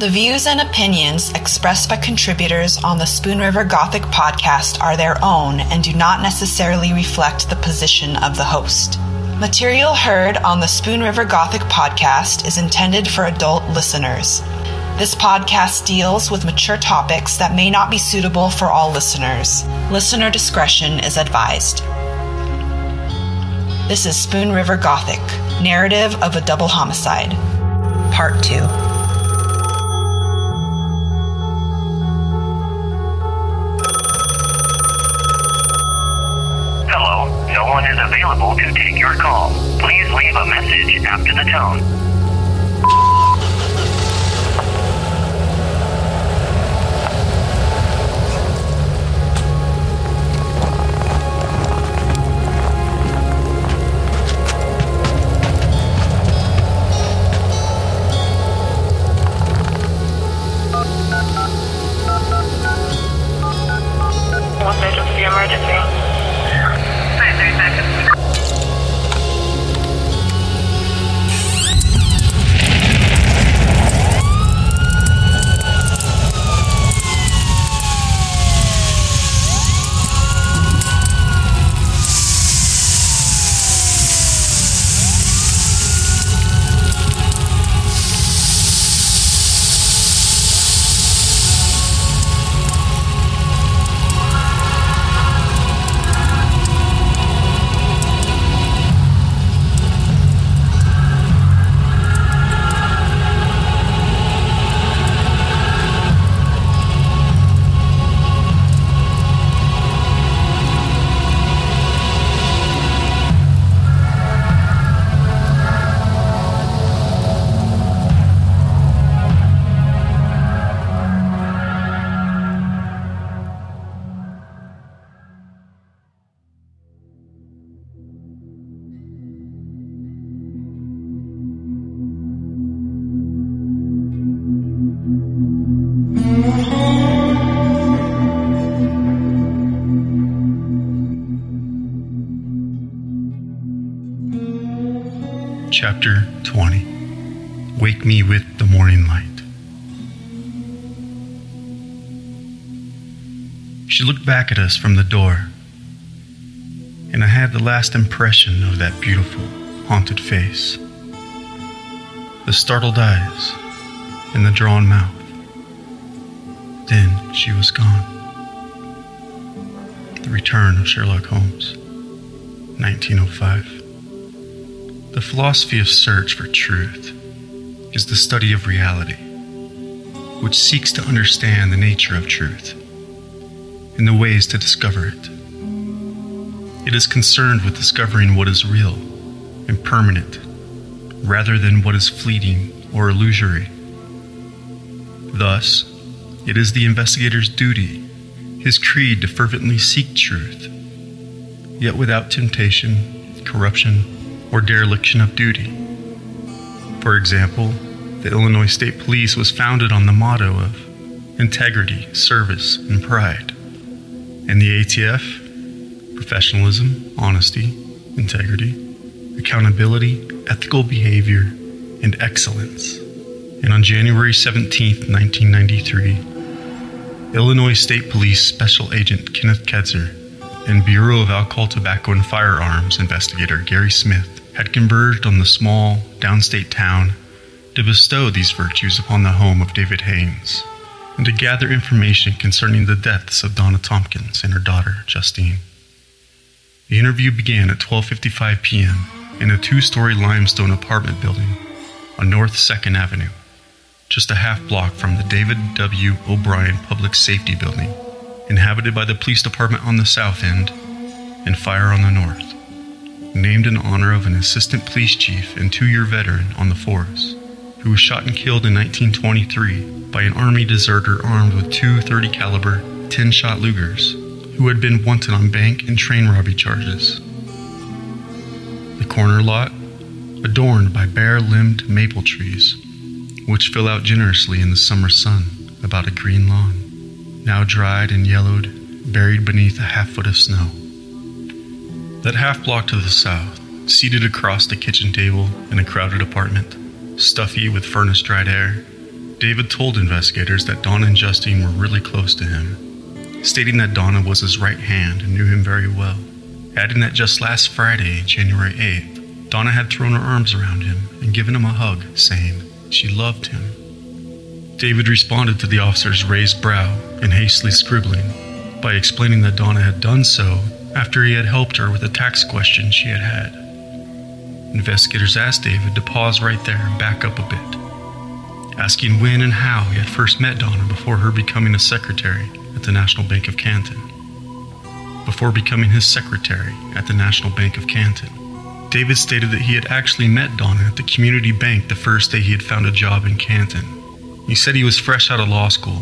The views and opinions expressed by contributors on the Spoon River Gothic podcast are their own and do not necessarily reflect the position of the host. Material heard on the Spoon River Gothic podcast is intended for adult listeners. This podcast deals with mature topics that may not be suitable for all listeners. Listener discretion is advised. This is Spoon River Gothic Narrative of a Double Homicide, Part 2. Hello, no one is available to take your call. Please leave a message after the tone. Chapter 20 Wake Me with the Morning Light. She looked back at us from the door, and I had the last impression of that beautiful, haunted face. The startled eyes and the drawn mouth. Then she was gone. The Return of Sherlock Holmes, 1905. The philosophy of search for truth is the study of reality, which seeks to understand the nature of truth and the ways to discover it. It is concerned with discovering what is real and permanent rather than what is fleeting or illusory. Thus, it is the investigator's duty, his creed to fervently seek truth, yet without temptation, corruption, or dereliction of duty. For example, the Illinois State Police was founded on the motto of integrity, service, and pride. And the ATF, professionalism, honesty, integrity, accountability, ethical behavior, and excellence. And on January 17, 1993, Illinois State Police Special Agent Kenneth Kedzer and Bureau of Alcohol, Tobacco, and Firearms investigator Gary Smith had converged on the small, downstate town to bestow these virtues upon the home of David Haynes and to gather information concerning the deaths of Donna Tompkins and her daughter, Justine. The interview began at 12:55 p.m. in a two-story limestone apartment building on North 2nd Avenue, just a half block from the David W. O'Brien Public Safety Building, inhabited by the police department on the south end and fire on the north named in honor of an assistant police chief and two-year veteran on the force, who was shot and killed in 1923 by an army deserter armed with two 30 caliber 10-shot Lugers, who had been wanted on bank and train robbery charges. The corner lot, adorned by bare-limbed maple trees, which fill out generously in the summer sun about a green lawn, now dried and yellowed, buried beneath a half foot of snow. That half block to the south, seated across the kitchen table in a crowded apartment, stuffy with furnace dried air, David told investigators that Donna and Justine were really close to him, stating that Donna was his right hand and knew him very well, adding that just last Friday, January 8th, Donna had thrown her arms around him and given him a hug, saying she loved him. David responded to the officer's raised brow and hastily scribbling by explaining that Donna had done so after he had helped her with a tax question she had had. Investigators asked David to pause right there and back up a bit, asking when and how he had first met Donna before her becoming a secretary at the National Bank of Canton. Before becoming his secretary at the National Bank of Canton, David stated that he had actually met Donna at the community bank the first day he had found a job in Canton. He said he was fresh out of law school,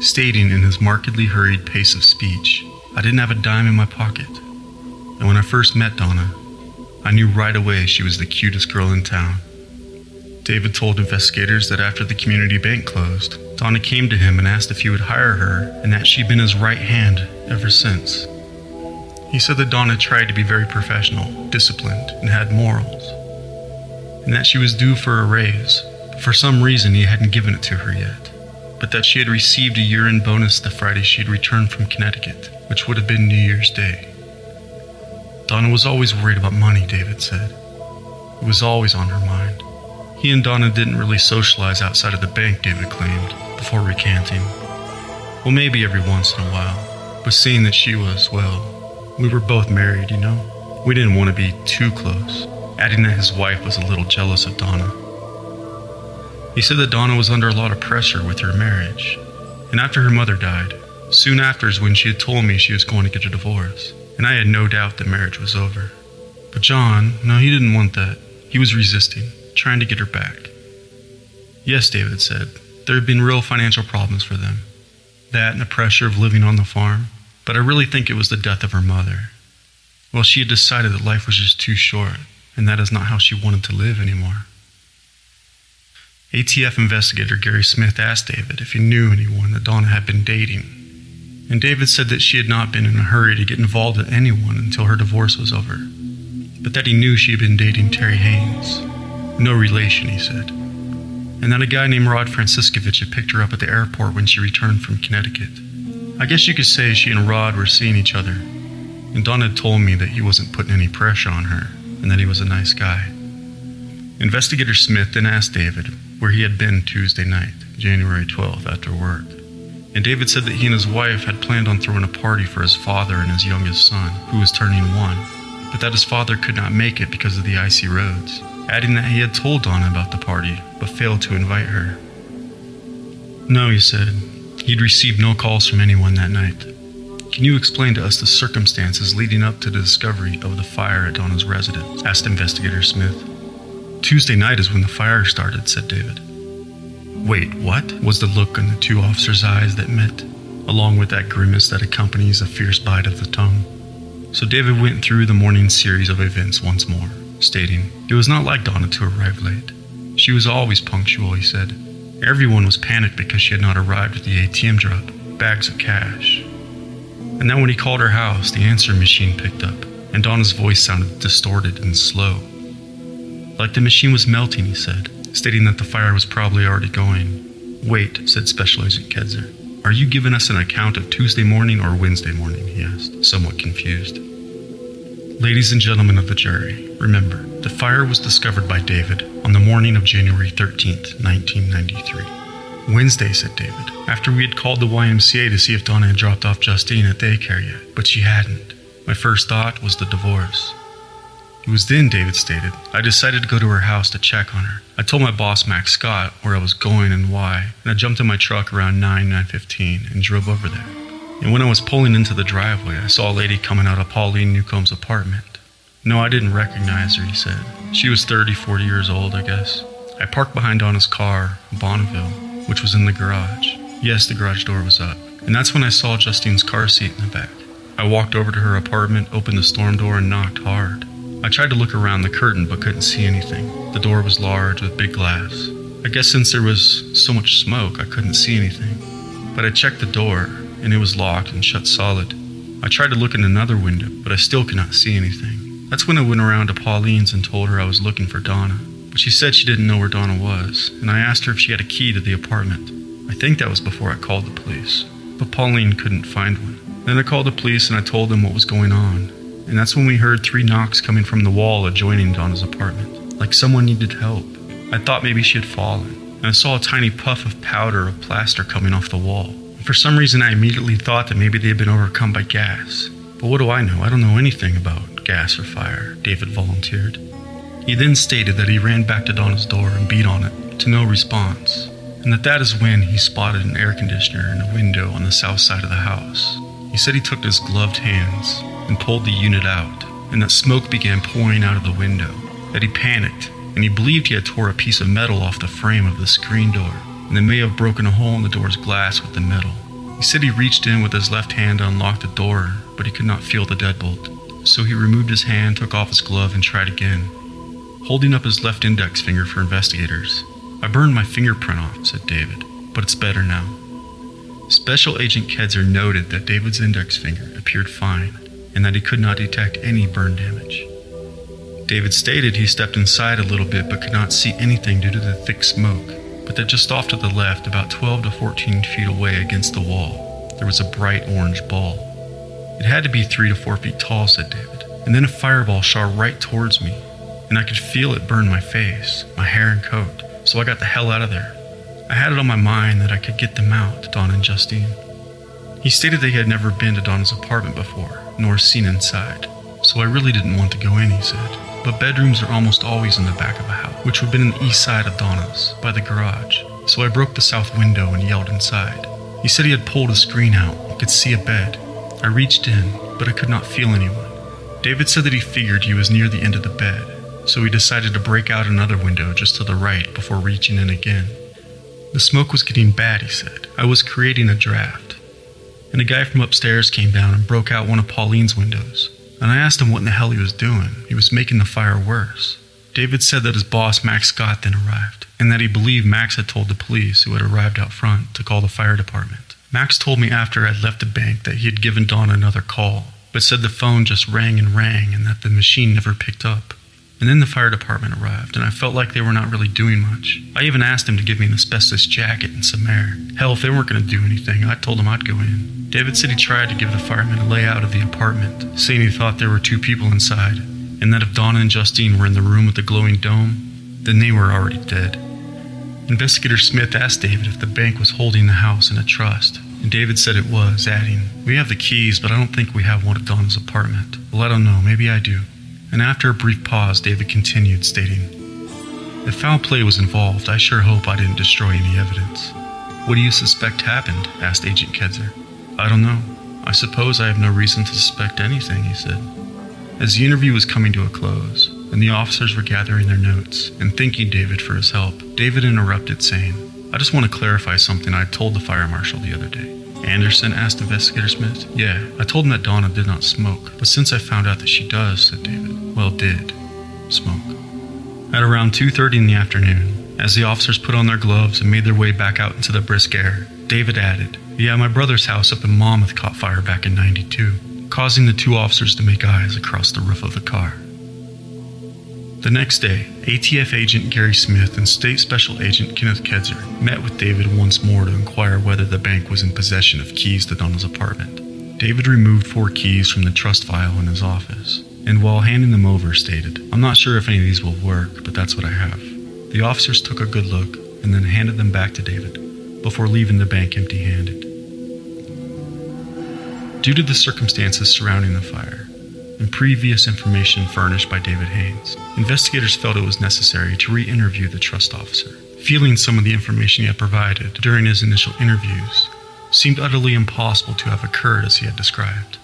stating in his markedly hurried pace of speech, I didn't have a dime in my pocket. And when I first met Donna, I knew right away she was the cutest girl in town. David told investigators that after the community bank closed, Donna came to him and asked if he would hire her and that she'd been his right hand ever since. He said that Donna tried to be very professional, disciplined, and had morals, and that she was due for a raise, but for some reason he hadn't given it to her yet, but that she had received a year end bonus the Friday she had returned from Connecticut, which would have been New Year's Day. Donna was always worried about money, David said. It was always on her mind. He and Donna didn't really socialize outside of the bank, David claimed, before recanting. Well, maybe every once in a while, but seeing that she was, well, we were both married, you know. We didn't want to be too close, adding that his wife was a little jealous of Donna. He said that Donna was under a lot of pressure with her marriage, and after her mother died, soon after is when she had told me she was going to get a divorce, and I had no doubt that marriage was over. But John, no, he didn't want that. He was resisting, trying to get her back. Yes, David said, there had been real financial problems for them. That and the pressure of living on the farm. But I really think it was the death of her mother. Well, she had decided that life was just too short, and that is not how she wanted to live anymore. ATF investigator Gary Smith asked David if he knew anyone that Donna had been dating. And David said that she had not been in a hurry to get involved with anyone until her divorce was over, but that he knew she had been dating Terry Haynes. No relation, he said. And that a guy named Rod Franciscovich had picked her up at the airport when she returned from Connecticut. I guess you could say she and Rod were seeing each other, and Don had told me that he wasn't putting any pressure on her and that he was a nice guy. Investigator Smith then asked David where he had been Tuesday night, January 12th, after work. And David said that he and his wife had planned on throwing a party for his father and his youngest son, who was turning one, but that his father could not make it because of the icy roads, adding that he had told Donna about the party, but failed to invite her. No, he said, He'd received no calls from anyone that night. Can you explain to us the circumstances leading up to the discovery of the fire at Donna's residence? asked Investigator Smith. Tuesday night is when the fire started, said David. Wait, what? was the look in the two officers' eyes that met, along with that grimace that accompanies a fierce bite of the tongue. So David went through the morning series of events once more, stating, It was not like Donna to arrive late. She was always punctual, he said. Everyone was panicked because she had not arrived with the ATM drop, bags of cash. And then when he called her house, the answering machine picked up, and Donna's voice sounded distorted and slow. Like the machine was melting, he said, stating that the fire was probably already going. Wait, said Special Agent Kedzer. Are you giving us an account of Tuesday morning or Wednesday morning? he asked, somewhat confused. Ladies and gentlemen of the jury, remember, the fire was discovered by David on the morning of January 13th, 1993. Wednesday, said David, after we had called the YMCA to see if Donna had dropped off Justine at daycare yet, but she hadn't. My first thought was the divorce. It was then, David stated, I decided to go to her house to check on her. I told my boss, Max Scott, where I was going and why, and I jumped in my truck around 9, 9.15 and drove over there. And when I was pulling into the driveway, I saw a lady coming out of Pauline Newcomb's apartment. No, I didn't recognize her, he said. She was 30, 40 years old, I guess. I parked behind Donna's car, Bonneville, which was in the garage. Yes, the garage door was up. And that's when I saw Justine's car seat in the back. I walked over to her apartment, opened the storm door, and knocked hard. I tried to look around the curtain but couldn't see anything. The door was large with big glass. I guess since there was so much smoke, I couldn't see anything. But I checked the door, and it was locked and shut solid. I tried to look in another window, but I still could not see anything. That's when I went around to Pauline's and told her I was looking for Donna, but she said she didn't know where Donna was, and I asked her if she had a key to the apartment. I think that was before I called the police, but Pauline couldn't find one. Then I called the police and I told them what was going on, and that's when we heard three knocks coming from the wall adjoining Donna's apartment, like someone needed help. I thought maybe she had fallen, and I saw a tiny puff of powder of plaster coming off the wall. For some reason, I immediately thought that maybe they had been overcome by gas. But what do I know? I don't know anything about gas or fire, David volunteered. He then stated that he ran back to Donna's door and beat on it, to no response, and that that is when he spotted an air conditioner in a window on the south side of the house. He said he took his gloved hands and pulled the unit out, and that smoke began pouring out of the window, that he panicked, and he believed he had tore a piece of metal off the frame of the screen door and then may have broken a hole in the door's glass with the metal. He said he reached in with his left hand to unlock the door, but he could not feel the deadbolt. So he removed his hand, took off his glove, and tried again, holding up his left index finger for investigators. I burned my fingerprint off, said David, but it's better now. Special Agent Kedzer noted that David's index finger appeared fine and that he could not detect any burn damage. David stated he stepped inside a little bit but could not see anything due to the thick smoke but that just off to the left, about 12 to 14 feet away against the wall, there was a bright orange ball. It had to be three to four feet tall, said David, and then a fireball shot right towards me, and I could feel it burn my face, my hair, and coat, so I got the hell out of there. I had it on my mind that I could get them out, Don and Justine. He stated that he had never been to Donna's apartment before, nor seen inside, so I really didn't want to go in, he said but bedrooms are almost always in the back of a house, which would have been in the east side of Donna's, by the garage. So I broke the south window and yelled inside. He said he had pulled a screen out and could see a bed. I reached in, but I could not feel anyone. David said that he figured he was near the end of the bed, so he decided to break out another window just to the right before reaching in again. The smoke was getting bad, he said. I was creating a draft. And a guy from upstairs came down and broke out one of Pauline's windows and I asked him what in the hell he was doing. He was making the fire worse. David said that his boss, Max Scott, then arrived, and that he believed Max had told the police who had arrived out front to call the fire department. Max told me after I'd left the bank that he had given Donna another call, but said the phone just rang and rang and that the machine never picked up. And then the fire department arrived, and I felt like they were not really doing much. I even asked them to give me an asbestos jacket and some air. Hell, if they weren't going to do anything, I told them I'd go in. David said he tried to give the firemen a layout of the apartment, saying he thought there were two people inside, and that if Donna and Justine were in the room with the glowing dome, then they were already dead. Investigator Smith asked David if the bank was holding the house in a trust, and David said it was, adding, We have the keys, but I don't think we have one at Donna's apartment. Well, I don't know, maybe I do. And after a brief pause, David continued, stating, If foul play was involved, I sure hope I didn't destroy any evidence. What do you suspect happened? asked Agent Kedzer. I don't know. I suppose I have no reason to suspect anything, he said. As the interview was coming to a close, and the officers were gathering their notes and thanking David for his help, David interrupted, saying, I just want to clarify something I told the fire marshal the other day. Anderson asked Investigator Smith. Yeah, I told him that Donna did not smoke, but since I found out that she does, said David, well, did smoke. At around 2:30 in the afternoon, as the officers put on their gloves and made their way back out into the brisk air, David added, "Yeah, my brother's house up in Monmouth caught fire back in 92, causing the two officers to make eyes across the roof of the car." The next day, ATF agent Gary Smith and State Special Agent Kenneth Kedzer met with David once more to inquire whether the bank was in possession of keys to Donna's apartment. David removed four keys from the trust file in his office, and while handing them over, stated, I'm not sure if any of these will work, but that's what I have. The officers took a good look and then handed them back to David before leaving the bank empty handed. Due to the circumstances surrounding the fire, and previous information furnished by David Haynes, investigators felt it was necessary to re interview the trust officer. Feeling some of the information he had provided during his initial interviews seemed utterly impossible to have occurred as he had described.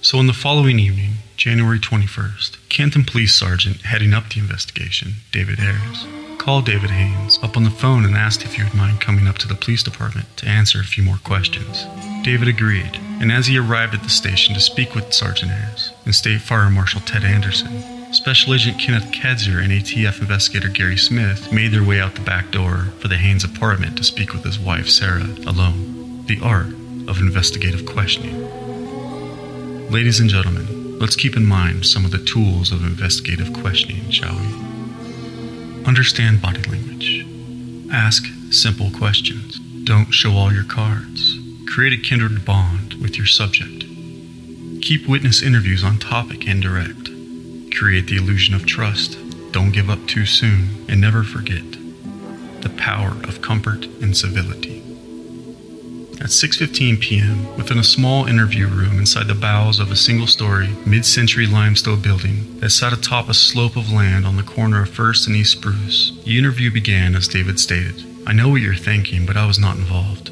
So, on the following evening, January 21st, Canton Police Sergeant heading up the investigation, David Ayres, called David Haynes up on the phone and asked if he would mind coming up to the police department to answer a few more questions. David agreed, and as he arrived at the station to speak with Sergeant Ayres and State Fire Marshal Ted Anderson, Special Agent Kenneth Kedzer and ATF investigator Gary Smith made their way out the back door for the Haynes apartment to speak with his wife Sarah alone. The art of investigative questioning. Ladies and gentlemen, let's keep in mind some of the tools of investigative questioning, shall we? Understand body language. Ask simple questions. Don't show all your cards. Create a kindred bond with your subject. Keep witness interviews on topic and direct. Create the illusion of trust. Don't give up too soon, and never forget the power of comfort and civility. At 6:15 p.m., within a small interview room inside the bowels of a single-story, mid-century limestone building that sat atop a slope of land on the corner of First and East Spruce, the interview began as David stated. I know what you're thinking, but I was not involved.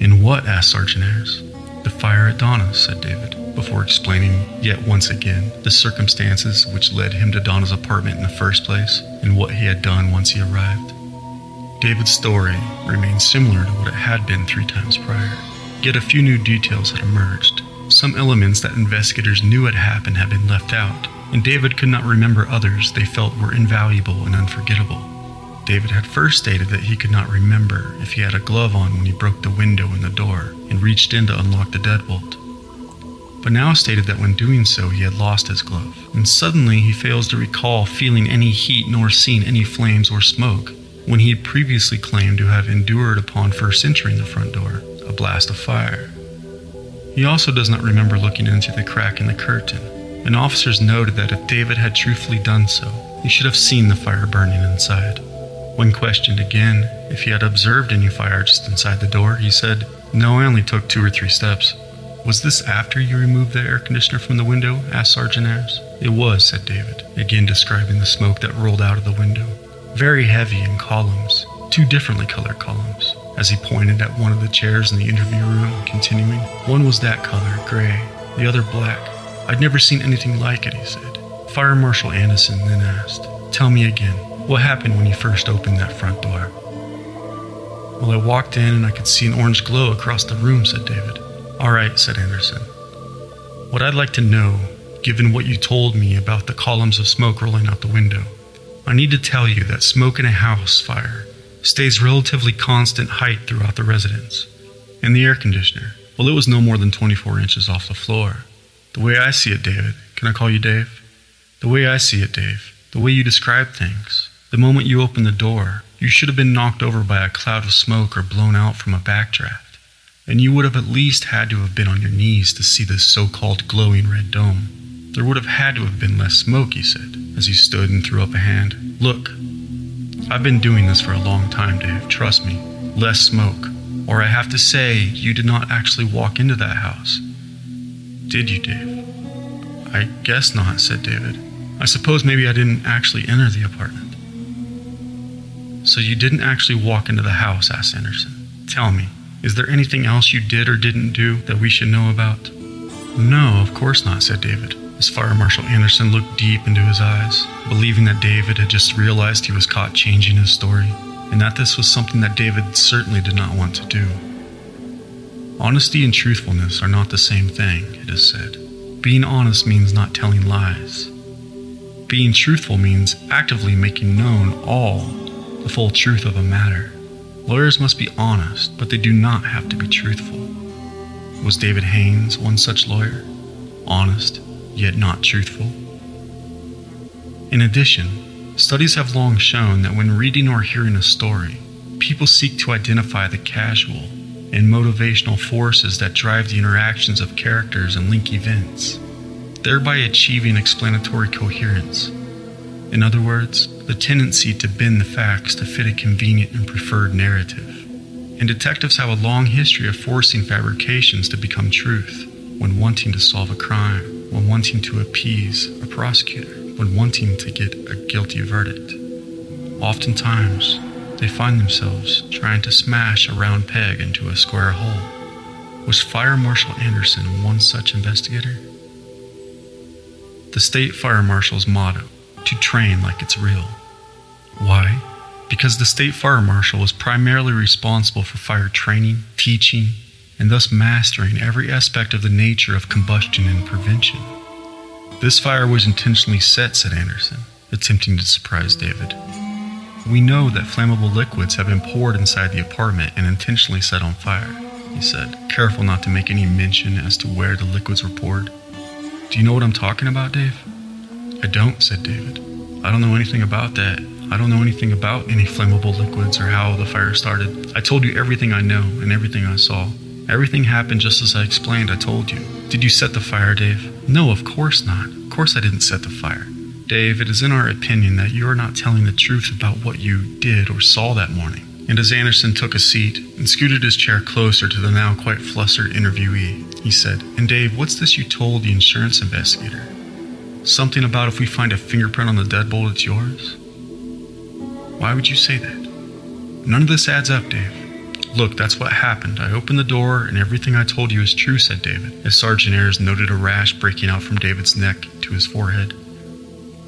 In what? asked Sergeant Ayres. The fire at Donna, said David, before explaining yet once again the circumstances which led him to Donna's apartment in the first place and what he had done once he arrived. David's story remained similar to what it had been three times prior, yet a few new details had emerged. Some elements that investigators knew had happened had been left out, and David could not remember others they felt were invaluable and unforgettable. David had first stated that he could not remember if he had a glove on when he broke the window in the door and reached in to unlock the deadbolt. But now stated that when doing so he had lost his glove, and suddenly he fails to recall feeling any heat nor seeing any flames or smoke, when he had previously claimed to have endured upon first entering the front door a blast of fire. He also does not remember looking into the crack in the curtain, and officers noted that if David had truthfully done so, he should have seen the fire burning inside. When questioned again if he had observed any fire just inside the door, he said, No, I only took two or three steps. Was this after you removed the air conditioner from the window? asked Sergeant Ayres. It was, said David, again describing the smoke that rolled out of the window very heavy in columns, two differently colored columns, as he pointed at one of the chairs in the interview room, continuing. One was that color, gray, the other black. I'd never seen anything like it, he said. Fire Marshal Anderson then asked, Tell me again, what happened when you first opened that front door? Well, I walked in and I could see an orange glow across the room, said David. All right, said Anderson. What I'd like to know, given what you told me about the columns of smoke rolling out the window, I need to tell you that smoke in a house fire stays relatively constant height throughout the residence. And the air conditioner, well, it was no more than 24 inches off the floor. The way I see it, David, can I call you Dave? The way I see it, Dave, the way you describe things, the moment you opened the door, you should have been knocked over by a cloud of smoke or blown out from a backdraft. And you would have at least had to have been on your knees to see this so called glowing red dome. There would have had to have been less smoke, he said as he stood and threw up a hand. Look, I've been doing this for a long time, Dave. Trust me. Less smoke. Or I have to say, you did not actually walk into that house. Did you, Dave? I guess not, said David. I suppose maybe I didn't actually enter the apartment. So you didn't actually walk into the house, asked Anderson. Tell me, is there anything else you did or didn't do that we should know about? No, of course not, said David as Fire Marshal Anderson looked deep into his eyes, believing that David had just realized he was caught changing his story, and that this was something that David certainly did not want to do. Honesty and truthfulness are not the same thing, it is said. Being honest means not telling lies. Being truthful means actively making known all the full truth of a matter. Lawyers must be honest, but they do not have to be truthful. Was David Haynes one such lawyer? Honest, yet not truthful. In addition, studies have long shown that when reading or hearing a story, people seek to identify the casual and motivational forces that drive the interactions of characters and link events, thereby achieving explanatory coherence. In other words, the tendency to bend the facts to fit a convenient and preferred narrative. And detectives have a long history of forcing fabrications to become truth when wanting to solve a crime when wanting to appease a prosecutor, when wanting to get a guilty verdict. Oftentimes, they find themselves trying to smash a round peg into a square hole. Was Fire Marshal Anderson one such investigator? The state fire marshal's motto to train like it's real. Why? Because the state fire marshal is primarily responsible for fire training, teaching, and thus mastering every aspect of the nature of combustion and prevention. This fire was intentionally set, said Anderson, attempting to surprise David. We know that flammable liquids have been poured inside the apartment and intentionally set on fire, he said, careful not to make any mention as to where the liquids were poured. Do you know what I'm talking about, Dave? I don't, said David. I don't know anything about that. I don't know anything about any flammable liquids or how the fire started. I told you everything I know and everything I saw. Everything happened just as I explained, I told you. Did you set the fire, Dave? No, of course not. Of course I didn't set the fire. Dave, it is in our opinion that you are not telling the truth about what you did or saw that morning. And as Anderson took a seat and scooted his chair closer to the now quite flustered interviewee, he said, And Dave, what's this you told the insurance investigator? Something about if we find a fingerprint on the deadbolt, it's yours? Why would you say that? None of this adds up, Dave. Look, that's what happened. I opened the door, and everything I told you is true, said David, as Sergeant Ayers noted a rash breaking out from David's neck to his forehead.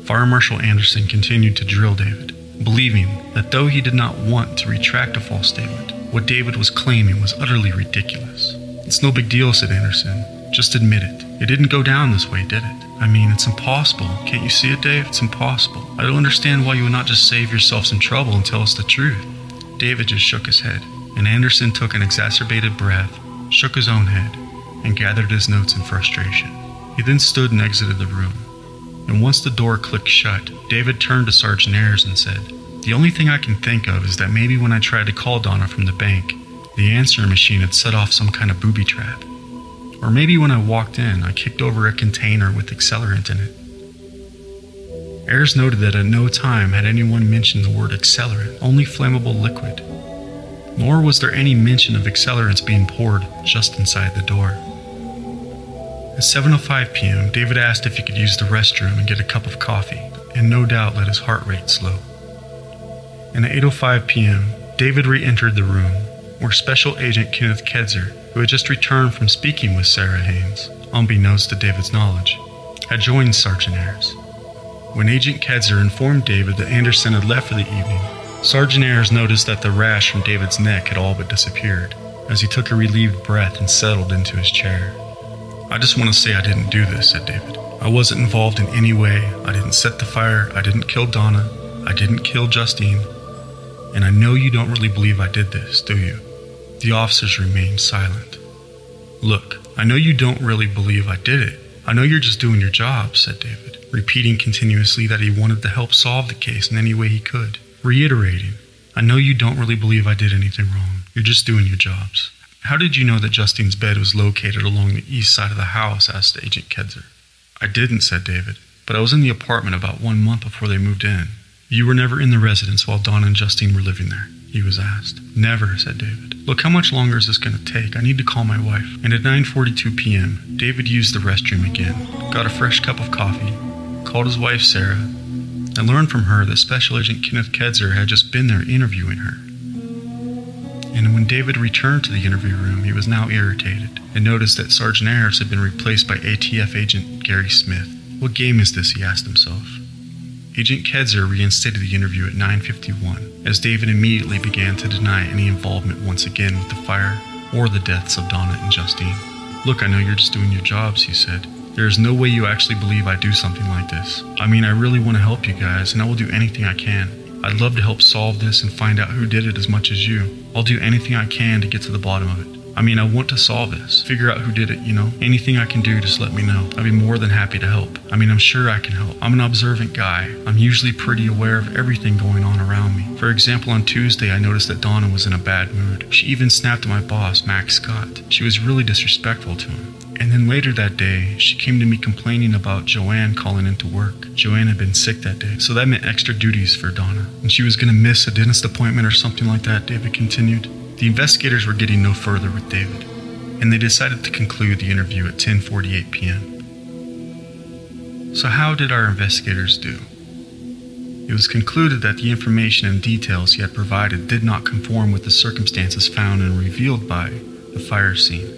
Fire Marshal Anderson continued to drill David, believing that though he did not want to retract a false statement, what David was claiming was utterly ridiculous. It's no big deal, said Anderson. Just admit it. It didn't go down this way, did it? I mean, it's impossible. Can't you see it, Dave? It's impossible. I don't understand why you would not just save yourself some trouble and tell us the truth. David just shook his head, and Anderson took an exacerbated breath, shook his own head, and gathered his notes in frustration. He then stood and exited the room. And once the door clicked shut, David turned to Sergeant Ayers and said, The only thing I can think of is that maybe when I tried to call Donna from the bank, the answering machine had set off some kind of booby trap. Or maybe when I walked in, I kicked over a container with accelerant in it. Ayers noted that at no time had anyone mentioned the word accelerant, only flammable liquid. Nor was there any mention of accelerants being poured just inside the door. At 7:05 p.m., David asked if he could use the restroom and get a cup of coffee, and no doubt let his heart rate slow. And at 8:05 p.m., David re-entered the room, where Special Agent Kenneth Kedzer, who had just returned from speaking with Sarah Haynes, unbeknownst to David's knowledge, had joined Sergeant Ayers. When Agent Kedzer informed David that Anderson had left for the evening, Sergeant Ayers noticed that the rash from David's neck had all but disappeared as he took a relieved breath and settled into his chair. I just want to say I didn't do this, said David. I wasn't involved in any way. I didn't set the fire. I didn't kill Donna. I didn't kill Justine. And I know you don't really believe I did this, do you? The officers remained silent. Look, I know you don't really believe I did it. I know you're just doing your job, said David, repeating continuously that he wanted to help solve the case in any way he could, reiterating, I know you don't really believe I did anything wrong. You're just doing your jobs. How did you know that Justine's bed was located along the east side of the house? asked Agent Kedzer. I didn't, said David, but I was in the apartment about one month before they moved in. You were never in the residence while Donna and Justine were living there he was asked. Never, said David. Look, how much longer is this going to take? I need to call my wife. And at 9:42 p.m., David used the restroom again, got a fresh cup of coffee, called his wife Sarah, and learned from her that Special Agent Kenneth Kedzer had just been there interviewing her. And when David returned to the interview room, he was now irritated and noticed that Sergeant Ayers had been replaced by ATF agent Gary Smith. What game is this? he asked himself. Agent Kedzer reinstated the interview at 9:51 as David immediately began to deny any involvement once again with the fire or the deaths of Donna and Justine. Look, I know you're just doing your jobs, he said. There is no way you actually believe I do something like this. I mean, I really want to help you guys, and I will do anything I can. I'd love to help solve this and find out who did it as much as you. I'll do anything I can to get to the bottom of it. I mean, I want to solve this, figure out who did it, you know? Anything I can do, just let me know. I'd be more than happy to help. I mean, I'm sure I can help. I'm an observant guy. I'm usually pretty aware of everything going on around me. For example, on Tuesday, I noticed that Donna was in a bad mood. She even snapped at my boss, Max Scott. She was really disrespectful to him. And then later that day, she came to me complaining about Joanne calling into work. Joanne had been sick that day, so that meant extra duties for Donna. And she was going to miss a dentist appointment or something like that, David continued. The investigators were getting no further with David, and they decided to conclude the interview at 10:48 p.m. So how did our investigators do? It was concluded that the information and details he had provided did not conform with the circumstances found and revealed by the fire scene.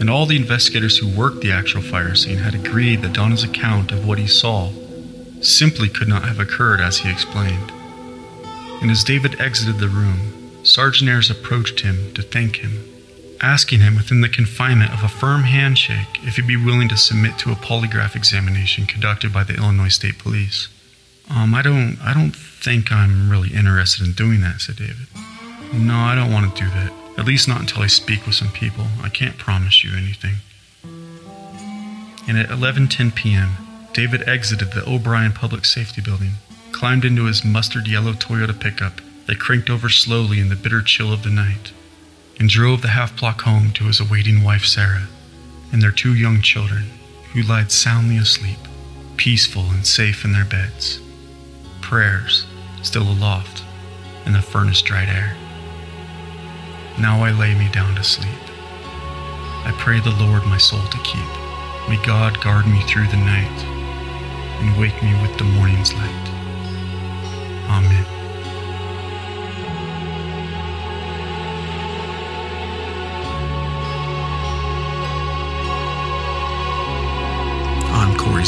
And all the investigators who worked the actual fire scene had agreed that Donna's account of what he saw simply could not have occurred as he explained. And as David exited the room, Sergeant Ayers approached him to thank him, asking him within the confinement of a firm handshake if he'd be willing to submit to a polygraph examination conducted by the Illinois State Police. Um, I don't I don't think I'm really interested in doing that, said David. No, I don't want to do that. At least not until I speak with some people. I can't promise you anything. And at 11:10 p.m., David exited the O'Brien Public Safety Building climbed into his mustard yellow Toyota pickup that cranked over slowly in the bitter chill of the night, and drove the half block home to his awaiting wife Sarah and their two young children, who lied soundly asleep, peaceful and safe in their beds. Prayers still aloft in the furnace dried air. Now I lay me down to sleep. I pray the Lord my soul to keep. May God guard me through the night and wake me with the morning's light. Amen.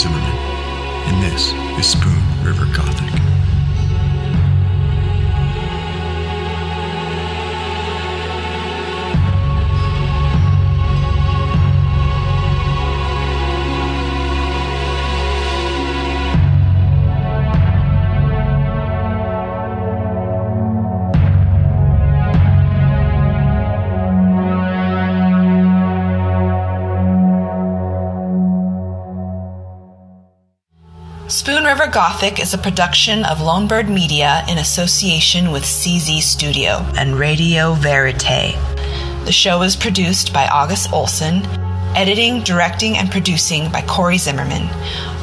Zimmerman, and this is Spoon River Gothic. River Gothic is a production of Lonebird Media in association with CZ Studio and Radio Verite. The show is produced by August Olson, editing, directing, and producing by Corey Zimmerman,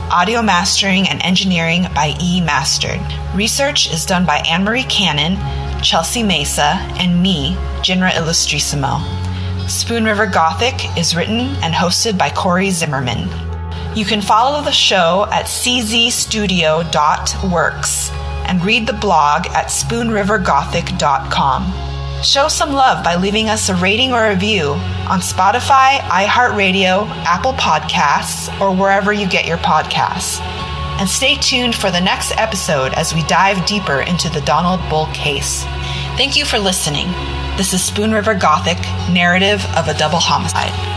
audio mastering and engineering by E Mastered. Research is done by Anne Marie Cannon, Chelsea Mesa, and me, Jinra Illustrissimo. Spoon River Gothic is written and hosted by Corey Zimmerman. You can follow the show at czstudio.works and read the blog at spoonrivergothic.com. Show some love by leaving us a rating or a review on Spotify, iHeartRadio, Apple Podcasts, or wherever you get your podcasts. And stay tuned for the next episode as we dive deeper into the Donald Bull case. Thank you for listening. This is Spoon River Gothic, narrative of a double homicide.